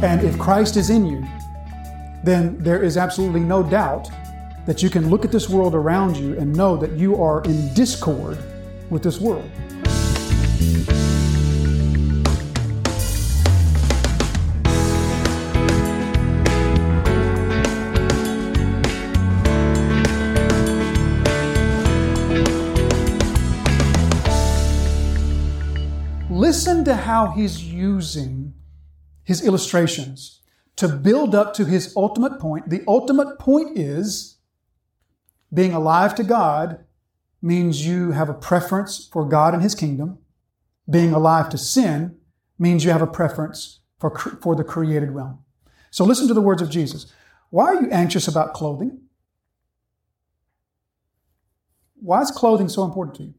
And if Christ is in you, then there is absolutely no doubt that you can look at this world around you and know that you are in discord with this world. Listen to how he's using his illustrations to build up to his ultimate point. The ultimate point is being alive to God means you have a preference for God and his kingdom. Being alive to sin means you have a preference for, for the created realm. So listen to the words of Jesus. Why are you anxious about clothing? Why is clothing so important to you?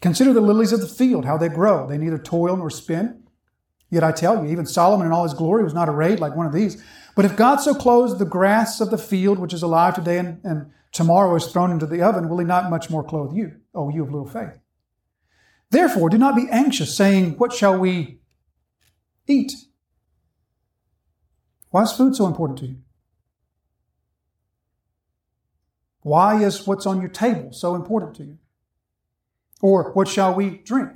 Consider the lilies of the field, how they grow. They neither toil nor spin. Yet I tell you, even Solomon in all his glory was not arrayed like one of these. But if God so clothes the grass of the field, which is alive today and, and tomorrow is thrown into the oven, will he not much more clothe you, O you of little faith? Therefore, do not be anxious, saying, What shall we eat? Why is food so important to you? Why is what's on your table so important to you? Or what shall we drink?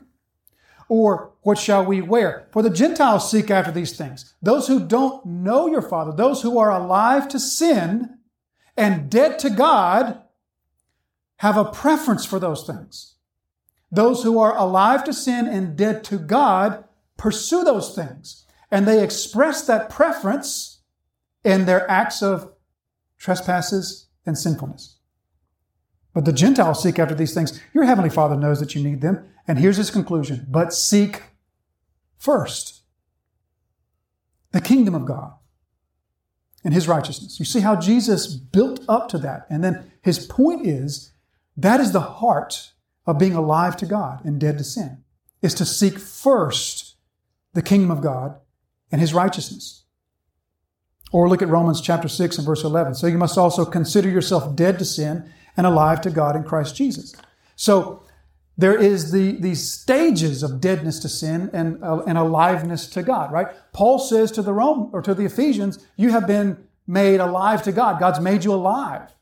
Or what shall we wear? For the Gentiles seek after these things. Those who don't know your Father, those who are alive to sin and dead to God, have a preference for those things. Those who are alive to sin and dead to God pursue those things. And they express that preference in their acts of trespasses and sinfulness. But the Gentiles seek after these things. Your heavenly Father knows that you need them. And here's his conclusion. But seek first the kingdom of God and his righteousness. You see how Jesus built up to that. And then his point is that is the heart of being alive to God and dead to sin, is to seek first the kingdom of God and his righteousness. Or look at Romans chapter 6 and verse 11. So you must also consider yourself dead to sin and alive to God in Christ Jesus. So there is the, these stages of deadness to sin and, uh, and aliveness to God, right? Paul says to the Rome or to the Ephesians, you have been made alive to God. God's made you alive.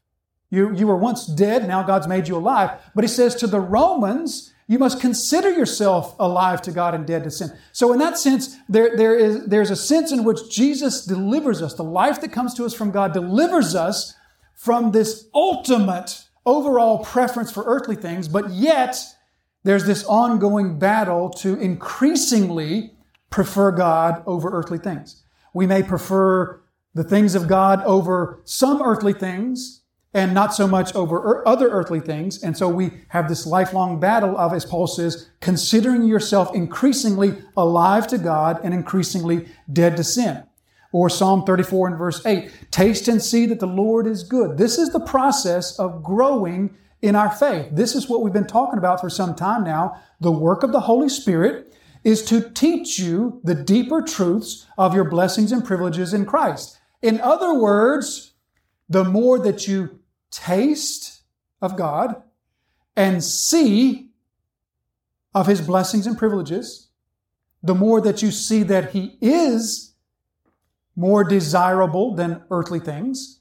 You, you were once dead, now God's made you alive. But he says to the Romans, you must consider yourself alive to God and dead to sin. So in that sense, there, there is, there's a sense in which Jesus delivers us. The life that comes to us from God delivers us from this ultimate overall preference for earthly things, but yet there's this ongoing battle to increasingly prefer God over earthly things. We may prefer the things of God over some earthly things and not so much over other earthly things. And so we have this lifelong battle of, as Paul says, considering yourself increasingly alive to God and increasingly dead to sin. Or Psalm 34 and verse 8, taste and see that the Lord is good. This is the process of growing in our faith. This is what we've been talking about for some time now. The work of the Holy Spirit is to teach you the deeper truths of your blessings and privileges in Christ. In other words, the more that you taste of God and see of His blessings and privileges, the more that you see that He is more desirable than earthly things.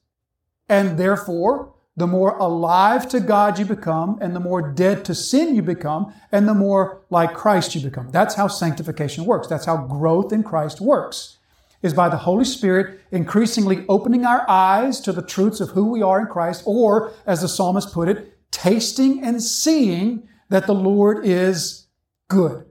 And therefore, the more alive to God you become, and the more dead to sin you become, and the more like Christ you become. That's how sanctification works. That's how growth in Christ works. Is by the Holy Spirit increasingly opening our eyes to the truths of who we are in Christ, or as the psalmist put it, tasting and seeing that the Lord is good.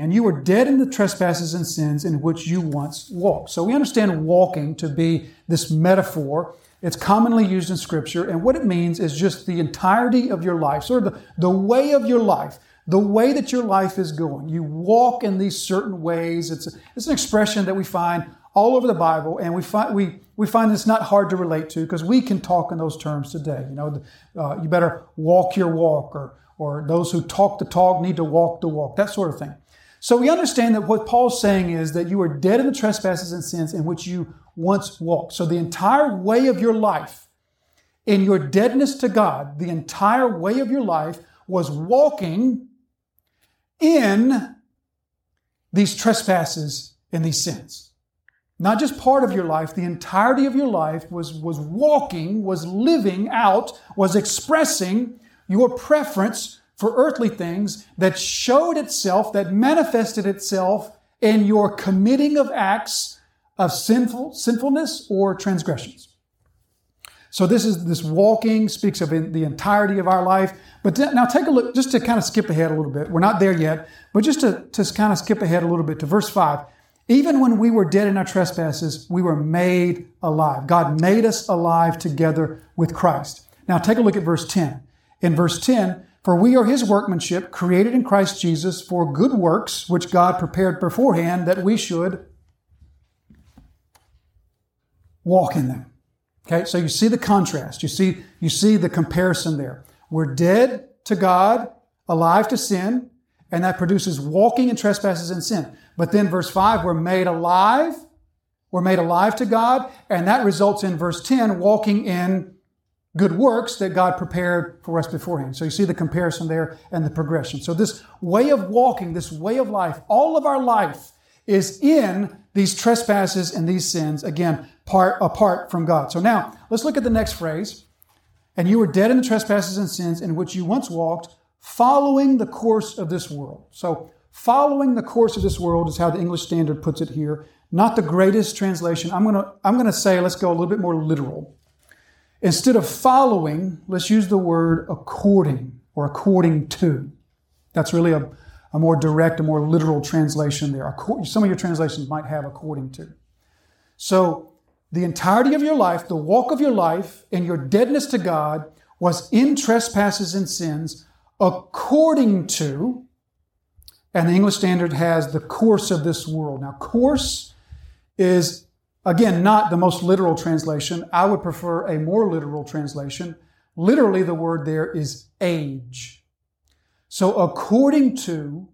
And you were dead in the trespasses and sins in which you once walked. So we understand walking to be this metaphor. It's commonly used in Scripture, and what it means is just the entirety of your life, sort of the, the way of your life, the way that your life is going. You walk in these certain ways. It's, it's an expression that we find all over the Bible, and we find we we find it's not hard to relate to because we can talk in those terms today. You know, uh, you better walk your walk, or or those who talk the talk need to walk the walk, that sort of thing. So we understand that what Paul's saying is that you are dead in the trespasses and sins in which you once walked. So the entire way of your life, in your deadness to God, the entire way of your life was walking in these trespasses and these sins. Not just part of your life, the entirety of your life was, was walking, was living out, was expressing your preference for earthly things that showed itself, that manifested itself in your committing of acts of sinful, sinfulness or transgressions. So this is this walking speaks of the entirety of our life. But now take a look, just to kind of skip ahead a little bit. We're not there yet, but just to, to kind of skip ahead a little bit to verse five. Even when we were dead in our trespasses, we were made alive. God made us alive together with Christ. Now take a look at verse 10. In verse 10, for we are his workmanship, created in Christ Jesus for good works, which God prepared beforehand that we should walk in them. Okay, so you see the contrast. You see, you see the comparison there. We're dead to God, alive to sin, and that produces walking in trespasses and sin. But then verse 5, we're made alive. We're made alive to God, and that results in verse 10, walking in good works that God prepared for us beforehand. So you see the comparison there and the progression. So this way of walking, this way of life, all of our life is in these trespasses and these sins, again, part apart from God. So now let's look at the next phrase. And you were dead in the trespasses and sins in which you once walked, following the course of this world. So following the course of this world is how the English Standard puts it here. Not the greatest translation. I'm gonna, I'm gonna say, let's go a little bit more literal. Instead of following, let's use the word according or according to. That's really a, a more direct, a more literal translation there. Some of your translations might have according to. So, the entirety of your life, the walk of your life, and your deadness to God was in trespasses and sins according to, and the English Standard has the course of this world. Now, course is Again, not the most literal translation. I would prefer a more literal translation. Literally, the word there is age. So, according to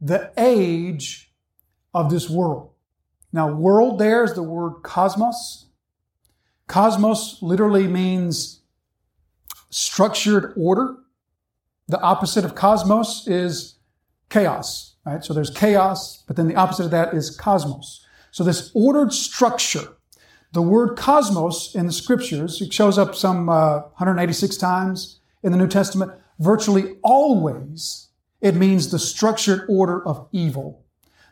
the age of this world. Now, world there is the word cosmos. Cosmos literally means structured order. The opposite of cosmos is chaos, right? So there's chaos, but then the opposite of that is cosmos. So this ordered structure, the word cosmos in the scriptures, it shows up some uh, 186 times in the New Testament. Virtually always, it means the structured order of evil.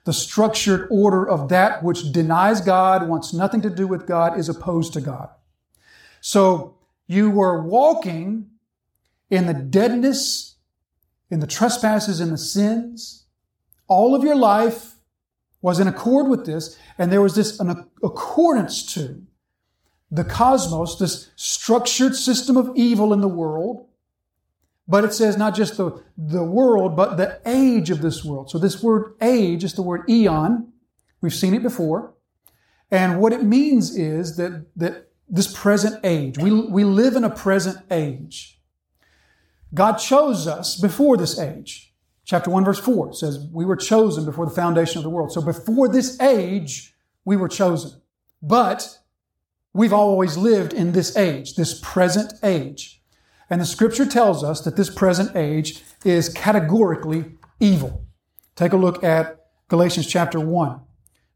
The structured order of that which denies God, wants nothing to do with God, is opposed to God. So you were walking in the deadness, in the trespasses, in the sins, all of your life, was in accord with this, and there was this an accordance to the cosmos, this structured system of evil in the world. But it says not just the, the world, but the age of this world. So this word age is the word eon. We've seen it before. And what it means is that, that this present age, we, we live in a present age. God chose us before this age. Chapter 1 verse 4 says, we were chosen before the foundation of the world. So before this age, we were chosen. But we've always lived in this age, this present age. And the scripture tells us that this present age is categorically evil. Take a look at Galatians chapter 1.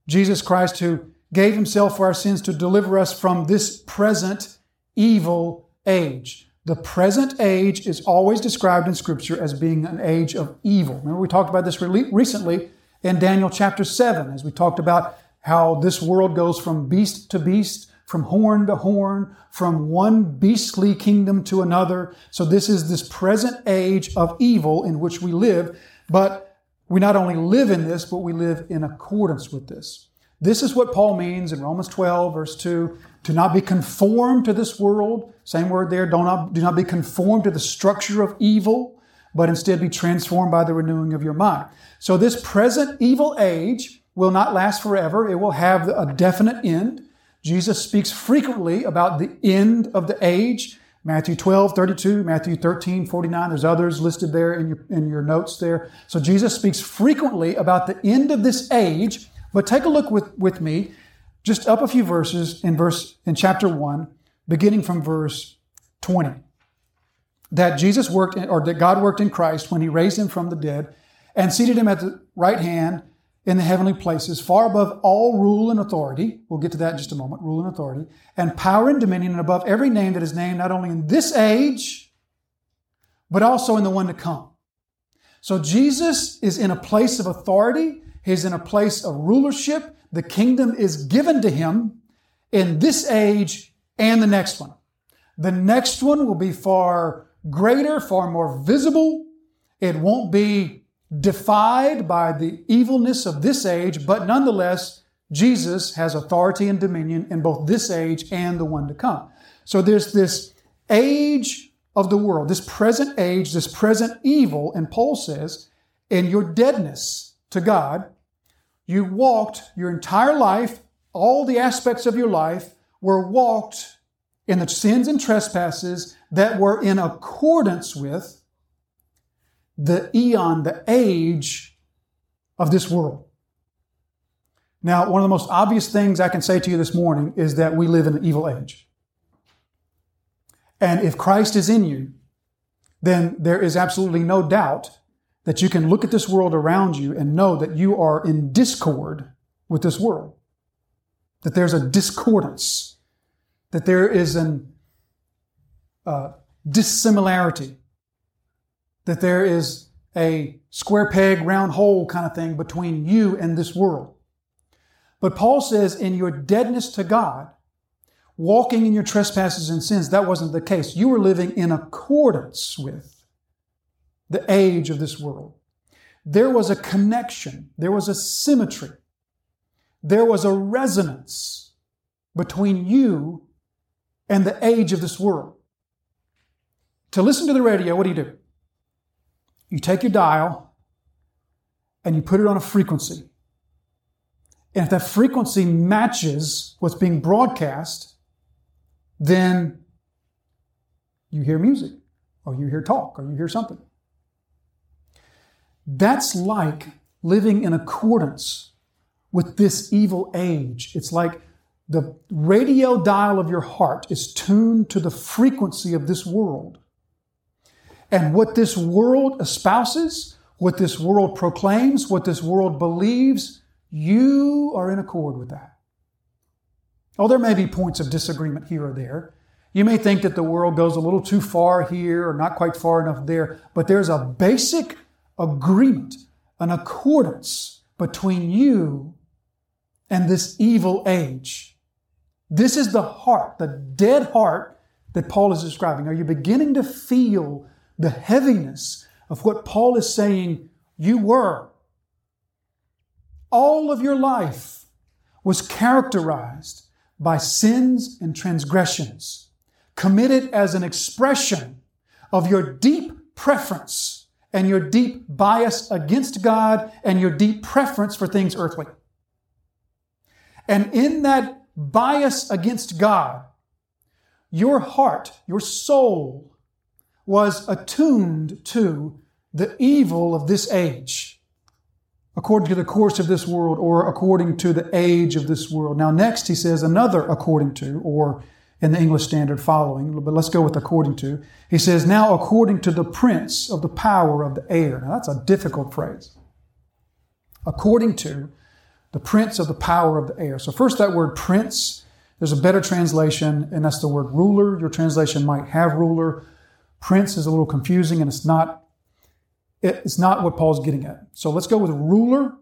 Jesus Christ, who gave himself for our sins to deliver us from this present evil age. The present age is always described in Scripture as being an age of evil. Remember, we talked about this recently in Daniel chapter 7, as we talked about how this world goes from beast to beast, from horn to horn, from one beastly kingdom to another. So, this is this present age of evil in which we live, but we not only live in this, but we live in accordance with this. This is what Paul means in Romans 12, verse 2 to not be conformed to this world. Same word there. Do not, do not be conformed to the structure of evil, but instead be transformed by the renewing of your mind. So this present evil age will not last forever. It will have a definite end. Jesus speaks frequently about the end of the age. Matthew 12, 32, Matthew 13, 49. There's others listed there in your, in your notes there. So Jesus speaks frequently about the end of this age. But take a look with, with me just up a few verses in verse in chapter 1 beginning from verse 20 that Jesus worked in, or that God worked in Christ when he raised him from the dead and seated him at the right hand in the heavenly places, far above all rule and authority. We'll get to that in just a moment, rule and authority, and power and dominion, and above every name that is named, not only in this age, but also in the one to come. So Jesus is in a place of authority. He's in a place of rulership. The kingdom is given to him in this age and the next one. The next one will be far greater, far more visible. It won't be defied by the evilness of this age, but nonetheless, Jesus has authority and dominion in both this age and the one to come. So there's this age of the world, this present age, this present evil, and Paul says, in your deadness to God, you walked your entire life, all the aspects of your life were walked in the sins and trespasses that were in accordance with the eon, the age of this world. Now, one of the most obvious things I can say to you this morning is that we live in an evil age. And if Christ is in you, then there is absolutely no doubt that you can look at this world around you and know that you are in discord with this world. That there's a discordance. That there is an uh, dissimilarity that there is a square peg, round hole kind of thing between you and this world. But Paul says, in your deadness to God, walking in your trespasses and sins, that wasn't the case. You were living in accordance with the age of this world. There was a connection, there was a symmetry, there was a resonance between you and the age of this world. To listen to the radio, what do you do? you take your dial and you put it on a frequency. And if that frequency matches what's being broadcast, then you hear music, or you hear talk, or you hear something. That's like living in accordance with this evil age. It's like the radio dial of your heart is tuned to the frequency of this world. And what this world espouses, what this world proclaims, what this world believes, you are in accord with that. Oh, there may be points of disagreement here or there. You may think that the world goes a little too far here or not quite far enough there, but there's a basic agreement, an accordance between you and this evil age. This is the heart, the dead heart that Paul is describing. Are you beginning to feel the heaviness of what Paul is saying you were. All of your life was characterized by sins and transgressions, committed as an expression of your deep preference and your deep bias against God and your deep preference for things earthly. And in that bias against God, your heart, your soul, was attuned to the evil of this age, according to the course of this world or according to the age of this world. Now, next he says another according to, or in the English Standard following, but let's go with according to. He says, now according to the prince of the power of the air. Now, that's a difficult phrase. According to the prince of the power of the air. So, first, that word prince, there's a better translation, and that's the word ruler. Your translation might have ruler. Prince is a little confusing and it's not it's not what Paul's getting at. So let's go with ruler.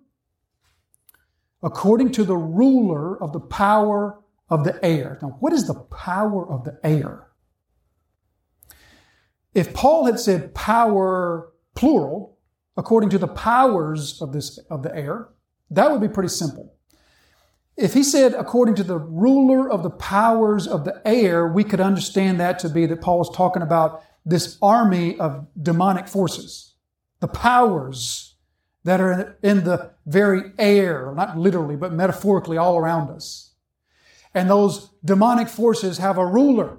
According to the ruler of the power of the air. Now, what is the power of the air? If Paul had said power plural, according to the powers of this of the air, that would be pretty simple. If he said according to the ruler of the powers of the air, we could understand that to be that Paul was talking about this army of demonic forces, the powers that are in the very air, not literally, but metaphorically all around us. And those demonic forces have a ruler.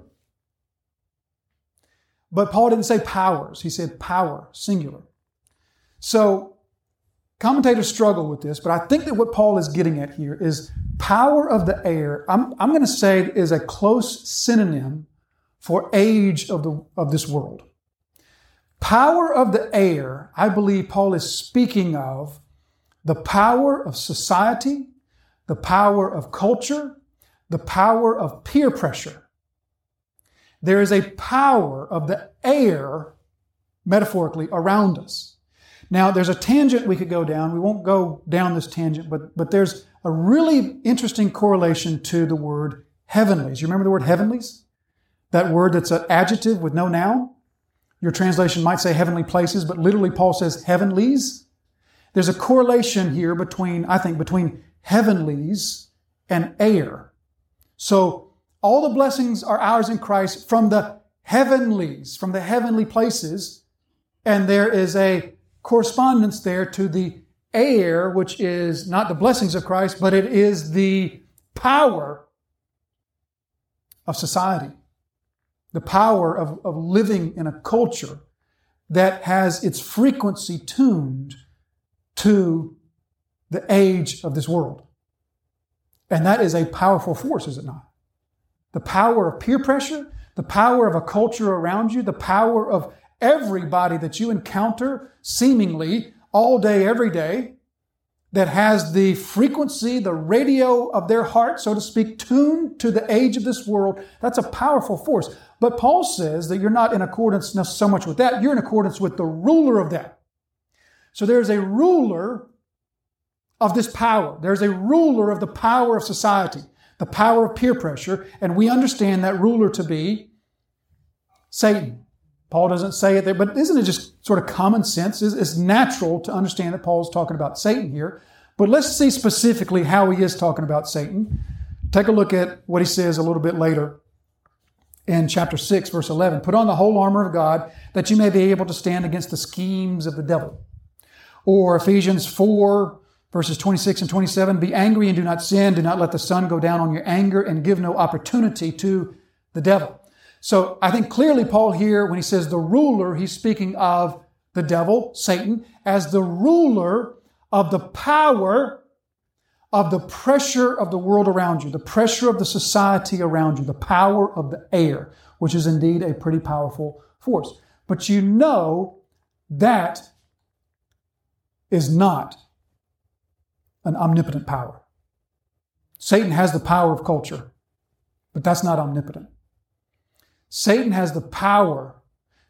But Paul didn't say powers, he said power, singular. So commentators struggle with this, but I think that what Paul is getting at here is power of the air. I'm, I'm going to say is a close synonym for age of, the, of this world. Power of the air, I believe Paul is speaking of the power of society, the power of culture, the power of peer pressure. There is a power of the air, metaphorically, around us. Now, there's a tangent we could go down. We won't go down this tangent, but, but there's a really interesting correlation to the word heavenlies. You remember the word heavenlies? That word that's an adjective with no noun? Your translation might say heavenly places, but literally Paul says heavenlies. There's a correlation here between, I think, between heavenlies and air. So all the blessings are ours in Christ from the heavenlies, from the heavenly places. And there is a correspondence there to the air, which is not the blessings of Christ, but it is the power of society, the power of, of living in a culture that has its frequency tuned to the age of this world. And that is a powerful force, is it not? The power of peer pressure, the power of a culture around you, the power of everybody that you encounter seemingly all day, every day, that has the frequency, the radio of their heart, so to speak, tuned to the age of this world, that's a powerful force. But Paul says that you're not in accordance so much with that, you're in accordance with the ruler of that. So there's a ruler of this power. There's a ruler of the power of society, the power of peer pressure, and we understand that ruler to be Satan. Paul doesn't say it there, but isn't it just sort of common sense? It's natural to understand that Paul's talking about Satan here. But let's see specifically how he is talking about Satan. Take a look at what he says a little bit later in chapter 6, verse 11. Put on the whole armor of God that you may be able to stand against the schemes of the devil. Or Ephesians 4, verses 26 and 27. Be angry and do not sin. Do not let the sun go down on your anger and give no opportunity to the devil. So I think clearly Paul here, when he says the ruler, he's speaking of the devil, Satan, as the ruler of the power of the pressure of the world around you, the pressure of the society around you, the power of the air, which is indeed a pretty powerful force. But you know that is not an omnipotent power. Satan has the power of culture, but that's not omnipotent. Satan has the power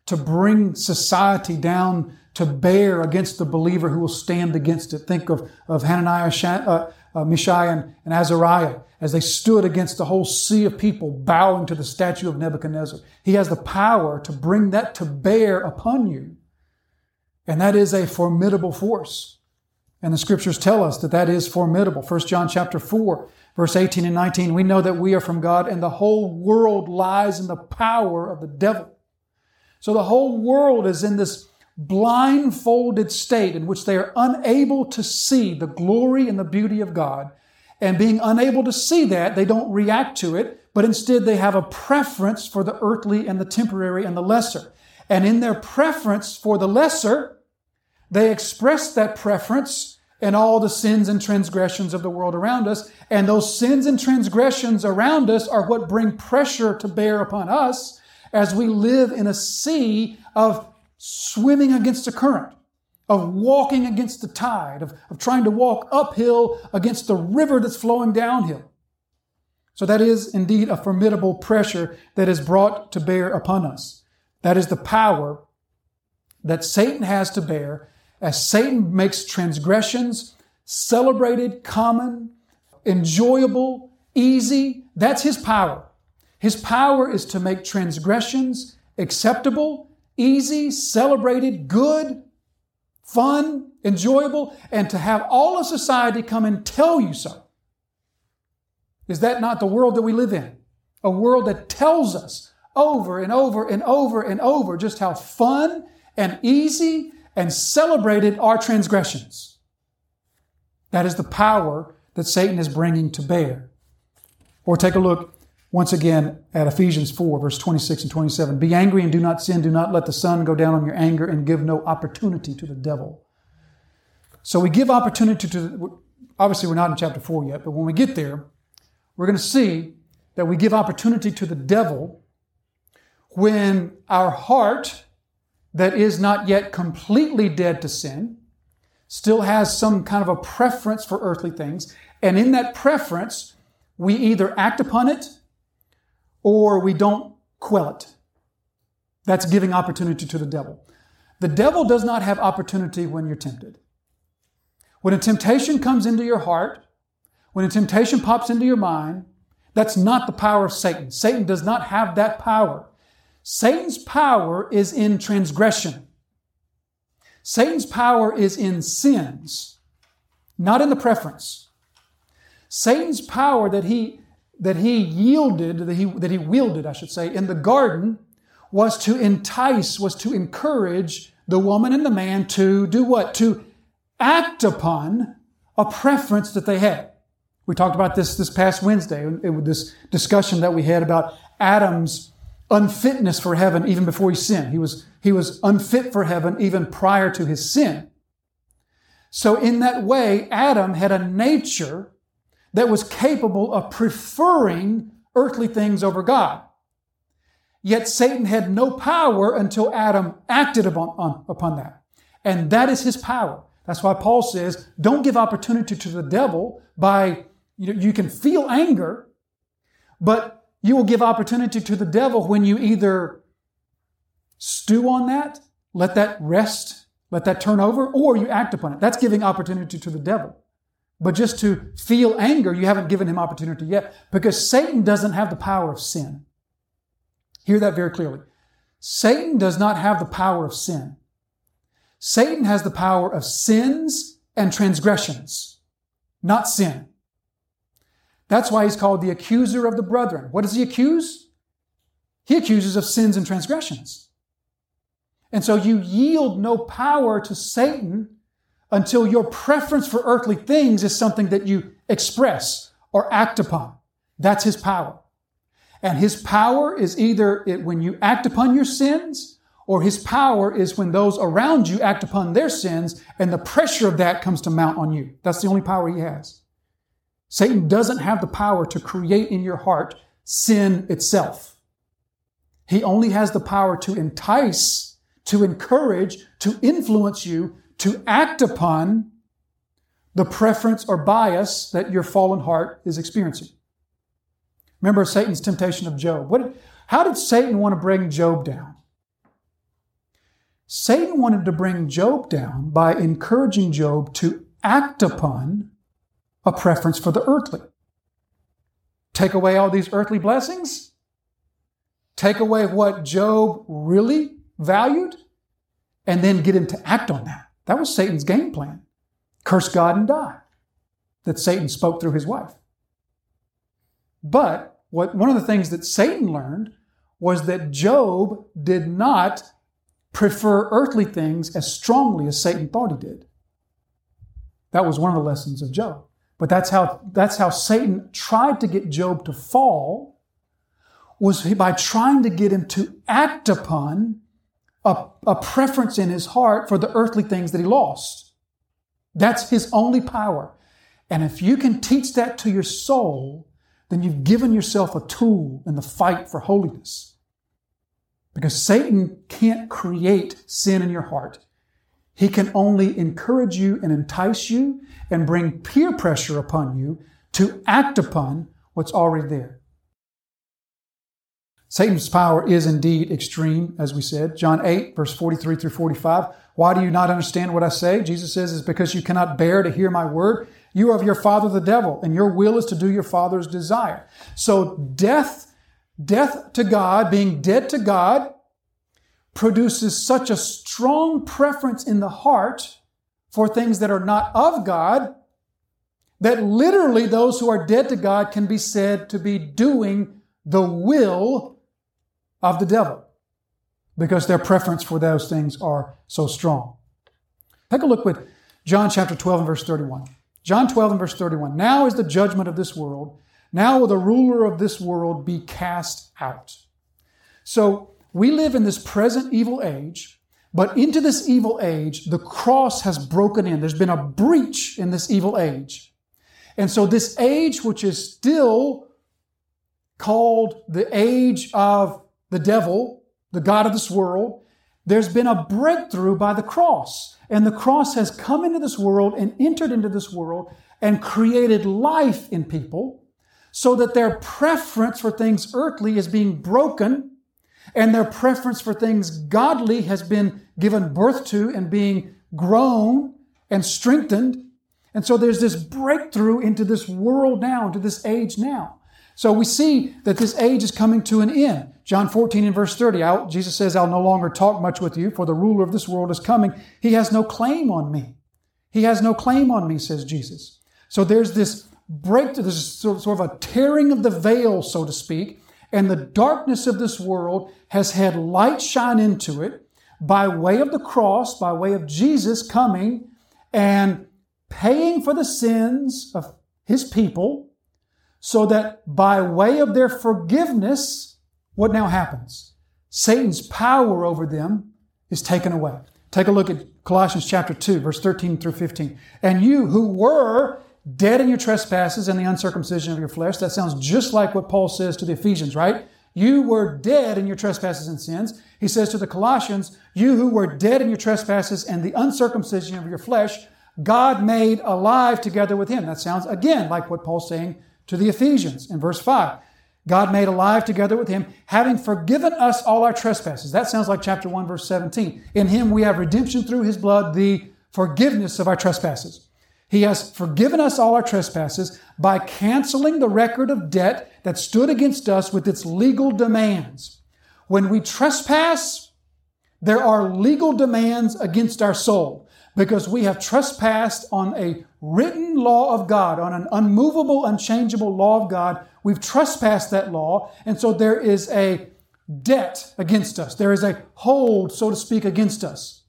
to bring society down to bear against the believer who will stand against it. Think of, of Hananiah, uh, uh, Mishael, and, and Azariah as they stood against the whole sea of people bowing to the statue of Nebuchadnezzar. He has the power to bring that to bear upon you. And that is a formidable force. And the scriptures tell us that that is formidable. 1 John chapter 4 Verse 18 and 19, we know that we are from God and the whole world lies in the power of the devil. So the whole world is in this blindfolded state in which they are unable to see the glory and the beauty of God. And being unable to see that, they don't react to it, but instead they have a preference for the earthly and the temporary and the lesser. And in their preference for the lesser, they express that preference and all the sins and transgressions of the world around us. And those sins and transgressions around us are what bring pressure to bear upon us as we live in a sea of swimming against the current, of walking against the tide, of, of trying to walk uphill against the river that's flowing downhill. So that is indeed a formidable pressure that is brought to bear upon us. That is the power that Satan has to bear as Satan makes transgressions celebrated, common, enjoyable, easy. That's his power. His power is to make transgressions acceptable, easy, celebrated, good, fun, enjoyable, and to have all of society come and tell you so. Is that not the world that we live in? A world that tells us over and over and over and over just how fun and easy and celebrated our transgressions. That is the power that Satan is bringing to bear. Or take a look once again at Ephesians 4, verse 26 and 27. Be angry and do not sin. Do not let the sun go down on your anger and give no opportunity to the devil. So we give opportunity to, obviously, we're not in chapter 4 yet, but when we get there, we're going to see that we give opportunity to the devil when our heart that is not yet completely dead to sin still has some kind of a preference for earthly things. And in that preference, we either act upon it or we don't quell it. That's giving opportunity to the devil. The devil does not have opportunity when you're tempted. When a temptation comes into your heart, when a temptation pops into your mind, that's not the power of Satan. Satan does not have that power. Satan's power is in transgression. Satan's power is in sins, not in the preference. Satan's power that he, that he yielded, that he, that he wielded, I should say, in the garden was to entice, was to encourage the woman and the man to do what? To act upon a preference that they had. We talked about this this past Wednesday uh, with this discussion that we had about Adam's unfitness for heaven even before he sinned. He was, he was unfit for heaven even prior to his sin. So in that way, Adam had a nature that was capable of preferring earthly things over God. Yet Satan had no power until Adam acted upon, on, upon that. And that is his power. That's why Paul says, don't give opportunity to the devil by you, know, you can feel anger, but you will give opportunity to the devil when you either stew on that, let that rest, let that turn over, or you act upon it. That's giving opportunity to the devil. But just to feel anger, you haven't given him opportunity yet because Satan doesn't have the power of sin. Hear that very clearly. Satan does not have the power of sin. Satan has the power of sins and transgressions, not sin. That's why he's called the accuser of the brethren. What does he accuse? He accuses of sins and transgressions. And so you yield no power to Satan until your preference for earthly things is something that you express or act upon. That's his power. And his power is either when you act upon your sins, or his power is when those around you act upon their sins, and the pressure of that comes to mount on you. That's the only power he has. Satan doesn't have the power to create in your heart sin itself. He only has the power to entice, to encourage, to influence you to act upon the preference or bias that your fallen heart is experiencing. Remember Satan's temptation of Job. What, how did Satan want to bring Job down? Satan wanted to bring Job down by encouraging Job to act upon a preference for the earthly. Take away all these earthly blessings, take away what Job really valued, and then get him to act on that. That was Satan's game plan. Curse God and die. That Satan spoke through his wife. But what, one of the things that Satan learned was that Job did not prefer earthly things as strongly as Satan thought he did. That was one of the lessons of Job. But that's how, that's how Satan tried to get Job to fall, was by trying to get him to act upon a, a preference in his heart for the earthly things that he lost. That's his only power. And if you can teach that to your soul, then you've given yourself a tool in the fight for holiness. Because Satan can't create sin in your heart. He can only encourage you and entice you and bring peer pressure upon you to act upon what's already there. Satan's power is indeed extreme, as we said. John 8, verse 43 through 45. Why do you not understand what I say? Jesus says, is because you cannot bear to hear my word. You are of your father the devil, and your will is to do your father's desire. So death, death to God, being dead to God, produces such a strong preference in the heart for things that are not of God that literally those who are dead to God can be said to be doing the will of the devil because their preference for those things are so strong. Take a look with John chapter 12 and verse 31. John 12 and verse 31. Now is the judgment of this world. Now will the ruler of this world be cast out. So we live in this present evil age, but into this evil age, the cross has broken in. There's been a breach in this evil age. And so this age, which is still called the age of the devil, the God of this world, there's been a breakthrough by the cross. And the cross has come into this world and entered into this world and created life in people so that their preference for things earthly is being broken and their preference for things godly has been given birth to and being grown and strengthened. And so there's this breakthrough into this world now, into this age now. So we see that this age is coming to an end. John 14 and verse 30, Jesus says, I'll no longer talk much with you, for the ruler of this world is coming. He has no claim on me. He has no claim on me, says Jesus. So there's this breakthrough, there's sort of a tearing of the veil, so to speak, and the darkness of this world has had light shine into it by way of the cross, by way of Jesus coming and paying for the sins of his people so that by way of their forgiveness, what now happens? Satan's power over them is taken away. Take a look at Colossians chapter 2, verse 13 through 15. And you who were dead in your trespasses and the uncircumcision of your flesh, that sounds just like what Paul says to the Ephesians, right? You were dead in your trespasses and sins. He says to the Colossians, You who were dead in your trespasses and the uncircumcision of your flesh, God made alive together with him. That sounds again like what Paul's saying to the Ephesians in verse 5. God made alive together with him, having forgiven us all our trespasses. That sounds like chapter 1, verse 17. In him we have redemption through his blood, the forgiveness of our trespasses. He has forgiven us all our trespasses by canceling the record of debt that stood against us with its legal demands. When we trespass, there are legal demands against our soul because we have trespassed on a written law of God, on an unmovable, unchangeable law of God. We've trespassed that law, and so there is a debt against us. There is a hold, so to speak, against us.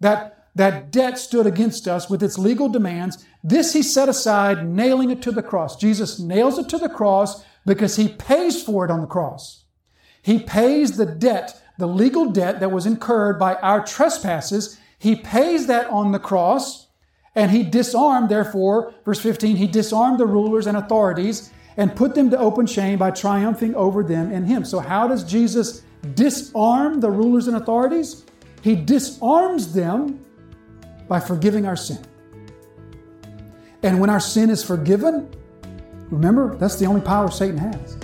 That, that debt stood against us with its legal demands. This he set aside, nailing it to the cross. Jesus nails it to the cross because he pays for it on the cross. He pays the debt, the legal debt that was incurred by our trespasses. He pays that on the cross and he disarmed, therefore, verse 15, he disarmed the rulers and authorities and put them to open shame by triumphing over them in him. So, how does Jesus disarm the rulers and authorities? He disarms them by forgiving our sin. And when our sin is forgiven, remember, that's the only power Satan has.